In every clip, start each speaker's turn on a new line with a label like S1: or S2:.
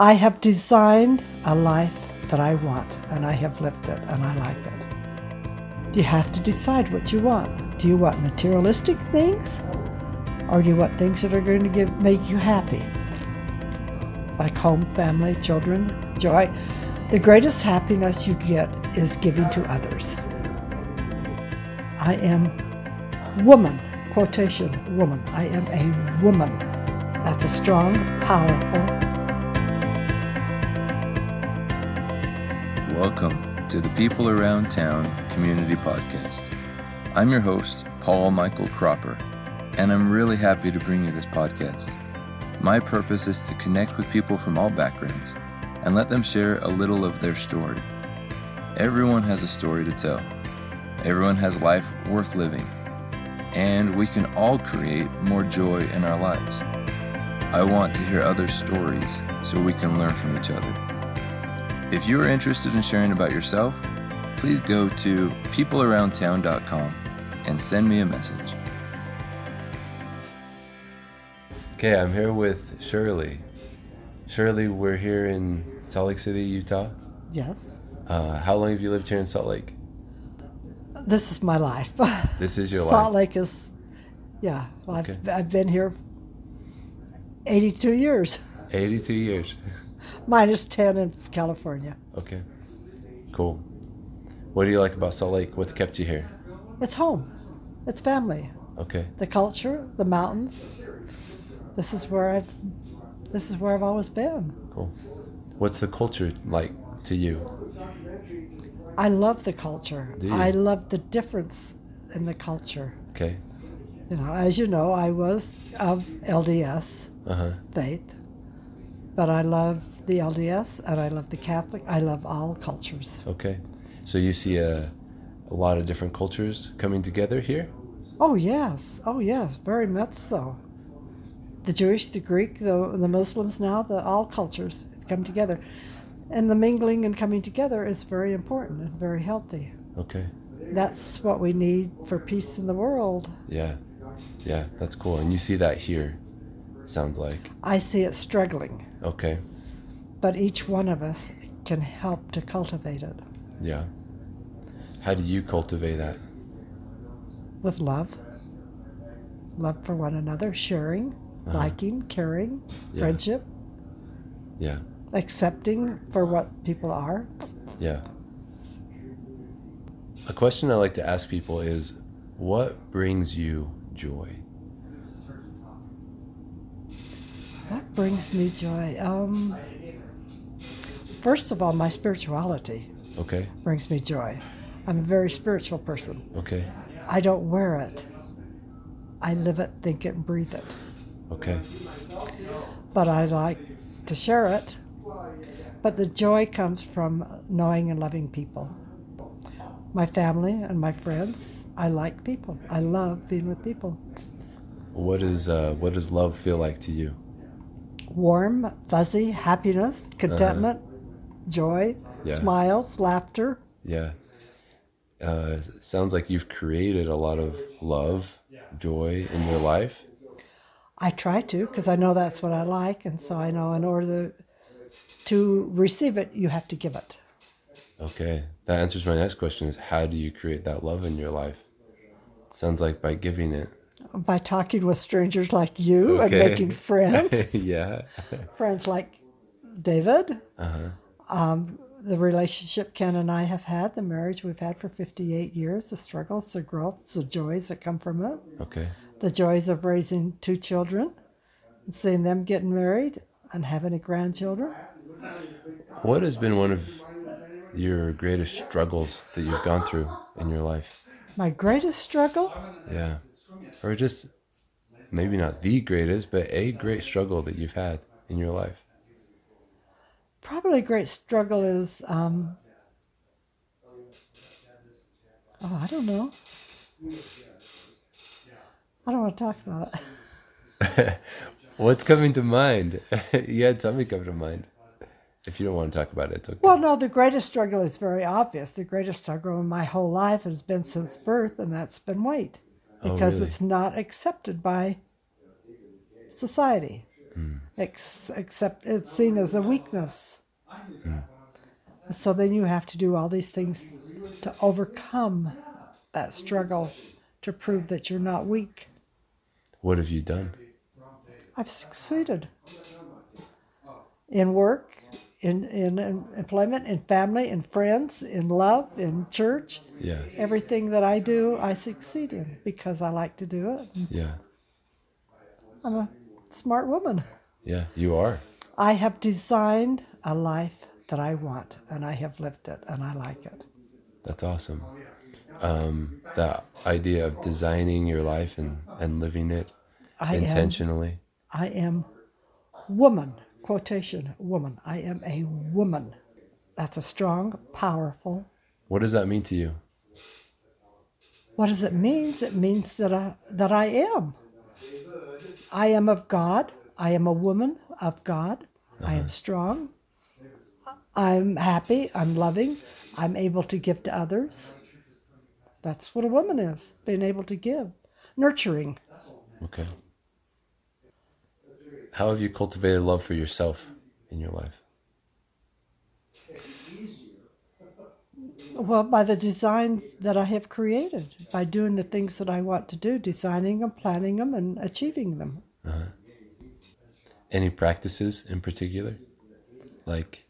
S1: I have designed a life that I want, and I have lived it, and I like it. You have to decide what you want. Do you want materialistic things, or do you want things that are going to give, make you happy? Like home, family, children, joy. The greatest happiness you get is giving to others. I am woman, quotation, woman. I am a woman. That's a strong, powerful,
S2: Welcome to the People Around Town Community Podcast. I'm your host, Paul Michael Cropper, and I'm really happy to bring you this podcast. My purpose is to connect with people from all backgrounds and let them share a little of their story. Everyone has a story to tell, everyone has a life worth living, and we can all create more joy in our lives. I want to hear other stories so we can learn from each other. If you are interested in sharing about yourself, please go to peoplearoundtown.com and send me a message. Okay, I'm here with Shirley. Shirley, we're here in Salt Lake City, Utah.
S1: yes.
S2: Uh, how long have you lived here in Salt Lake?
S1: This is my life.
S2: This is your
S1: Salt
S2: life.
S1: Salt Lake is, yeah. Well,
S2: Okay.
S1: I've, I've been here 82 years,
S2: 82 years.
S1: minus 10 in California.
S2: Okay, cool. What do you like about Salt Lake? What's kept you here?
S1: It's home, it's family.
S2: Okay,
S1: The culture, the mountains. This is where I've, this is where I've always been.
S2: cool. What's the culture like to you?
S1: I love the culture.
S2: Do you?
S1: I love the difference in the culture.
S2: Okay,
S1: You know, as you know, I was of LDS
S2: uh huh.
S1: faith, but I love the LDS and I love the Catholic. I love all cultures.
S2: Okay, so you see a, a lot of different cultures coming together here?
S1: Oh yes, oh yes, very much so. The Jewish, the Greek, the the Muslims now, the all cultures come together, and the mingling and coming together is very important and very healthy.
S2: Okay.
S1: That's what we need for peace in the world.
S2: Yeah. Yeah, that's cool. And you see that here, sounds like.
S1: I see it struggling,
S2: Okay.
S1: But each one of us can help to cultivate it
S2: Yeah. How do you cultivate that?
S1: with love, love for one another, sharing,
S2: Uh-huh.
S1: liking, caring,
S2: Yeah.
S1: friendship,
S2: Yeah.
S1: accepting for what people are.
S2: Yeah. A question I like to ask people is what brings you joy?
S1: What brings me joy? Um, first of all, my spirituality
S2: Okay.
S1: brings me joy. I'm a very spiritual person.
S2: Okay.
S1: I don't wear it. I live it, think it, and breathe it.
S2: Okay.
S1: But I like to share it. But the joy comes from knowing and loving people. My family and my friends. I like people. I love being with people.
S2: What is uh what does love feel like to you?
S1: Warm, fuzzy, happiness, contentment, joy,
S2: Yeah.
S1: smiles, laughter.
S2: Yeah. Uh, sounds like you've created a lot of love, joy in your life.
S1: I try to because I know that's what I like, and so I know in order to receive it, you have to give it.
S2: Okay. That answers my next question is how do you create that love in your life? Sounds like by giving it.
S1: By talking with strangers like you and making friends,
S2: yeah.
S1: friends like David.
S2: Uh-huh.
S1: Um, the relationship Ken and I have had, the marriage we've had for 58 years, the struggles, the growths, the joys that come from it,
S2: Okay.
S1: the joys of raising two children, and seeing them getting married and having a grandchildren.
S2: What has been one of your greatest struggles that you've gone through in your life?
S1: My greatest struggle?
S2: Yeah. Or just maybe not the greatest, but a great struggle that you've had in your life.
S1: Probably a great struggle is, um, oh, I don't know. I don't want to talk about it.
S2: What's coming to mind? yeah had something come to mind. If you don't want to talk about it, it's okay.
S1: Well, no, the greatest struggle is very obvious. The greatest struggle in my whole life has been since birth, and that's been weight
S2: Oh,
S1: because
S2: really?
S1: it's not accepted by society. Mm. Ex- except it's seen as a weakness. So then you have to do all these things to overcome that struggle to prove that you're not weak.
S2: What have you done?
S1: I've succeeded in work, in, in, in employment, in family, in friends, in love, in church.
S2: Yeah.
S1: Everything that I do, I succeed in because I like to do it.
S2: Yeah.
S1: I'm a smart woman.
S2: Yeah. You are.
S1: I have designed a life that I want, and I have lived it, and I like it.
S2: That's awesome. Um, the idea of designing your life and, and living it
S1: I am,
S2: intentionally.
S1: I am woman, quotation, woman. I am a woman. That's a strong, powerful.
S2: What does that mean to you?
S1: What does it mean? It means that I, that I am. I am of God. I am a woman of God. I am uh-huh. strong. I'm happy. I'm loving. I'm able to give to others. That's what a woman is being able to give, nurturing.
S2: Okay. How have you cultivated love for yourself in your life?
S1: Well, by the design that I have created, by doing the things that I want to do, designing them, planning them, and achieving them.
S2: Any practices in particular? Like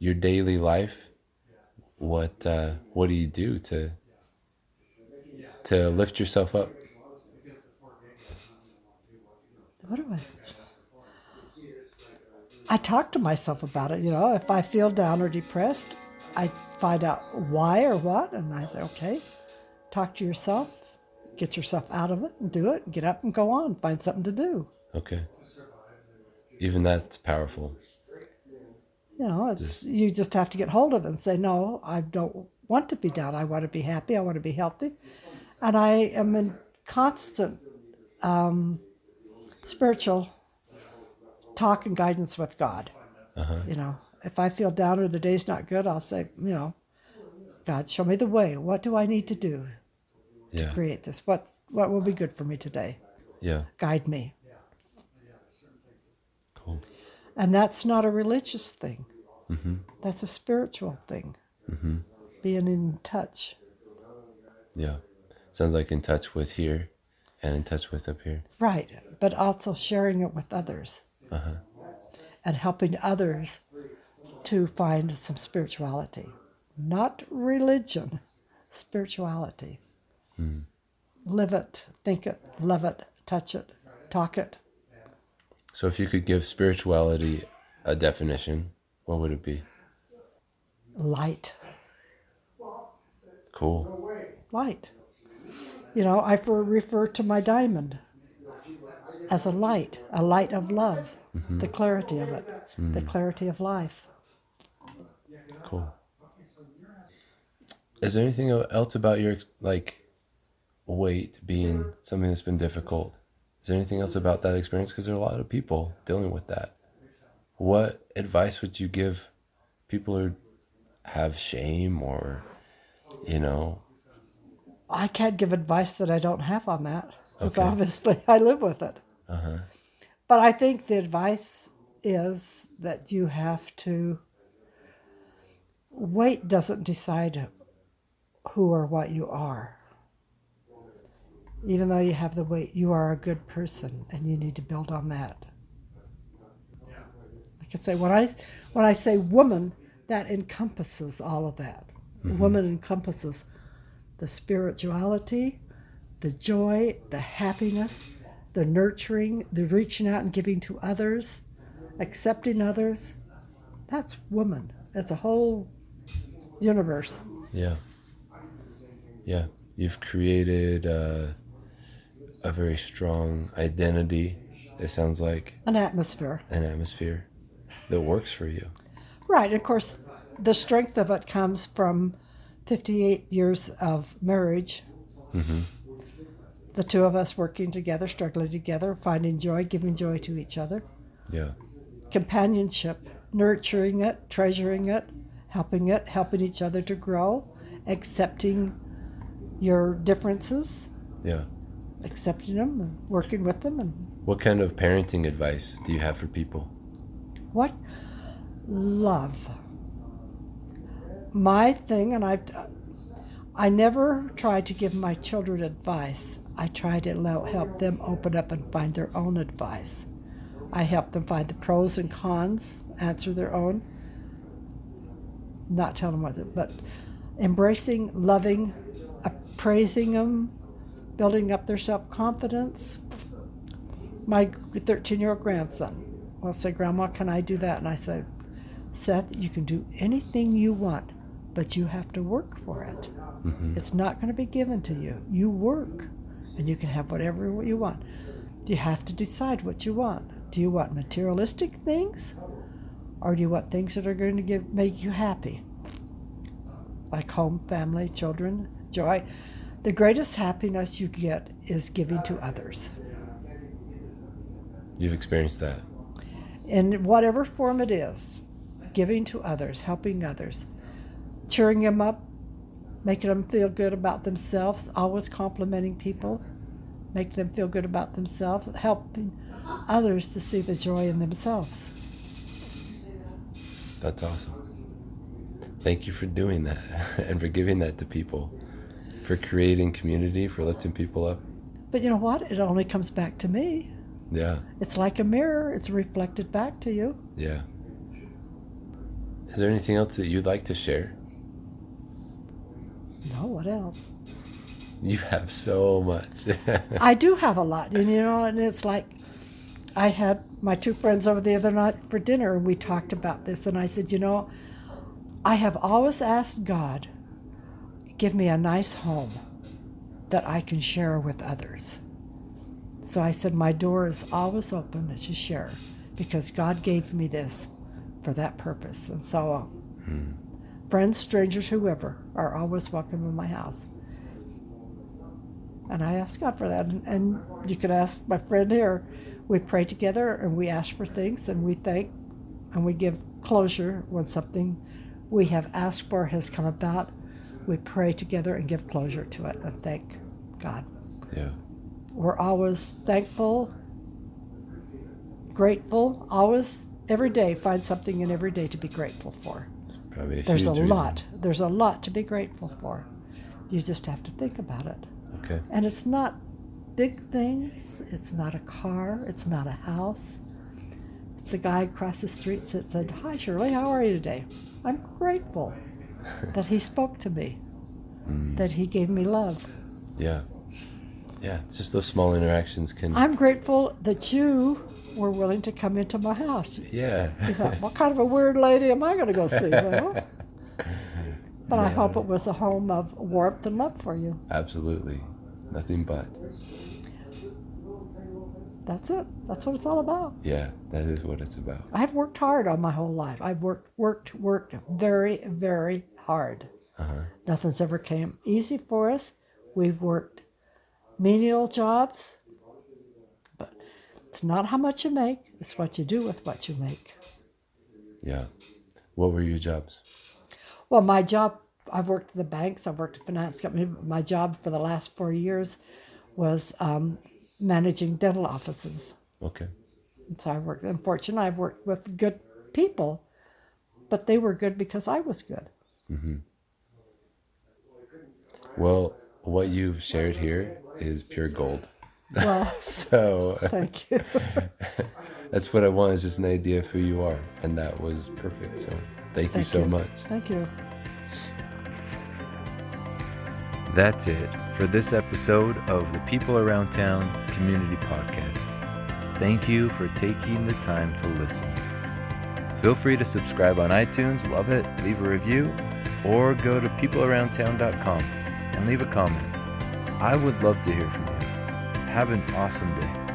S2: your daily life? What uh, what do you do to to lift yourself up?
S1: What do I? I talk to myself about it. You know, if I feel down or depressed, I find out why or what, and I say, okay, talk to yourself, get yourself out of it, and do it. Get up and go on. Find something to do.
S2: Okay. Even that's powerful.
S1: You know, it's you just have to get hold of it and say, no, I don't want to be down. I want to be happy. I want to be healthy, and I am in constant um, spiritual talk and guidance with God. You know, if I feel down or the day's not good, I'll say, you know, God, show me the way. What do I need to do
S2: Yeah.
S1: to create this? What's what will be good for me today?
S2: Yeah.
S1: Guide me.
S2: Cool.
S1: And that's not a religious thing. That's a spiritual thing. Being in touch.
S2: Yeah. Sounds like in touch with here and in touch with up here.
S1: Right. But also sharing it with others. Uh-huh. And helping others to find some spirituality. Not religion, spirituality. Hmm. Live it, think it, love it, touch it, talk it.
S2: So if you could give spirituality a definition, what would it be?
S1: Light.
S2: Cool.
S1: light. You know, I refer to my diamond as a light, a light of love, mm-hmm. the clarity of it, the mm. clarity of life.
S2: Cool. Is there anything else about your like weight being something that's been difficult? Is there anything else about that experience? Because there are a lot of people dealing with that. What advice would you give people who have shame or, you know,
S1: I can't give advice that I don't have on that because
S2: Okay.
S1: obviously I live with it.
S2: uh-huh.
S1: But I think the advice is that you have to. Weight doesn't decide who or what you are. Even though you have the weight, you are a good person, and you need to build on that. I can say when I when I say woman, that encompasses all of that. Mm-hmm. Woman encompasses the spirituality, the joy, the happiness, the nurturing, the reaching out and giving to others, accepting others. That's woman. That's a whole universe.
S2: Yeah. Yeah. You've created uh, a very strong identity, it sounds like,
S1: An atmosphere.
S2: an atmosphere that works for you.
S1: Right. Of course, the strength of it comes from 58 years of marriage. The two of us working together, struggling together, finding joy, giving joy to each other.
S2: Yeah.
S1: Companionship, nurturing it, treasuring it, helping it, helping each other to grow, accepting your differences,
S2: Yeah.
S1: accepting them and working with them and
S2: what kind of parenting advice do you have for people?
S1: What? Love. My thing and i've i never try to give my children advice. I try to help them open up and find their own advice. I help them find the pros and cons answer their own not tell them what to, but embracing loving praising them building up their self confidence. My 13 year old grandson will say, Grandma, can I do that? And I say, Seth, you can do anything you want, but you have to work for it. Mm-hmm. It's not going to be given to you. You work, and you can have whatever you want. You have to decide what you want. Do you want materialistic things, or do you want things that are going to give, make you happy? Like home, family, children, joy. The greatest happiness you get is giving to others.
S2: You've experienced that.
S1: In whatever form it is, giving to others, helping others, cheering them up, making them feel good about themselves, always complimenting people, make them feel good about themselves, helping others to see the joy in themselves.
S2: That's awesome. Thank you for doing that and for giving that to people for creating community, for lifting people up.
S1: But you know what? It only comes back to me.
S2: Yeah.
S1: It's like a mirror, it's reflected back to you.
S2: Yeah. Is there anything else that you'd like to share?
S1: No, what else?
S2: You have so much.
S1: I do have a lot, and you know, and it's like I had my two friends over the other night for dinner, and we talked about this, and I said, you know, I have always asked God give me a nice home that I can share with others. So I said, My door is always open to share because God gave me this for that purpose. And so, hmm. friends, strangers, whoever, are always welcome in my house. And I ask God for that. And, and you could ask my friend here. We pray together and we ask for things and we thank and we give closure when something we have asked for has come about we pray together and give closure to it and thank God.
S2: Yeah.
S1: We're always thankful, grateful, always every day find something in every day to be grateful for.
S2: Probably a
S1: There's a
S2: reason.
S1: lot. There's a lot to be grateful for. You just have to think about it.
S2: Okay.
S1: And it's not big things. It's not a car. It's not a house. It's a guy across the street that said, Hi, Shirley, how are you today? I'm grateful that he spoke to me, mm. that he gave me love.
S2: Yeah. Yeah, just those small interactions can.
S1: I'm grateful that you were willing to come into my house.
S2: Yeah.
S1: You thought, what kind of a weird lady am I going to go see? Well, but I hope it was a home of warmth and love for you.
S2: Absolutely. Nothing but.
S1: That's it. That's what it's all about.
S2: Yeah, that is what it's about.
S1: I've worked hard all my whole life. I've worked, worked, worked very, very hard. Uh-huh. Nothing's ever came easy for us. We've worked menial jobs, but it's not how much you make, it's what you do with what you make.
S2: Yeah. What were your jobs?
S1: Well, my job, I've worked at the banks, I've worked at finance company. My job for the last four years was um, managing dental offices.
S2: Okay.
S1: And so I worked, unfortunately, I've worked with good people, but they were good because I was good. Mm-hmm.
S2: Well, what you've shared here is pure gold.
S1: Well,
S2: so
S1: thank you.
S2: that's what I want is just an idea of who you are, and that was perfect. So thank, thank you so
S1: you.
S2: much.
S1: Thank you.
S2: That's it for this episode of the People Around Town Community Podcast. Thank you for taking the time to listen. Feel free to subscribe on iTunes, love it, leave a review, or go to peoplearoundtown.com and leave a comment. I would love to hear from you. Have an awesome day.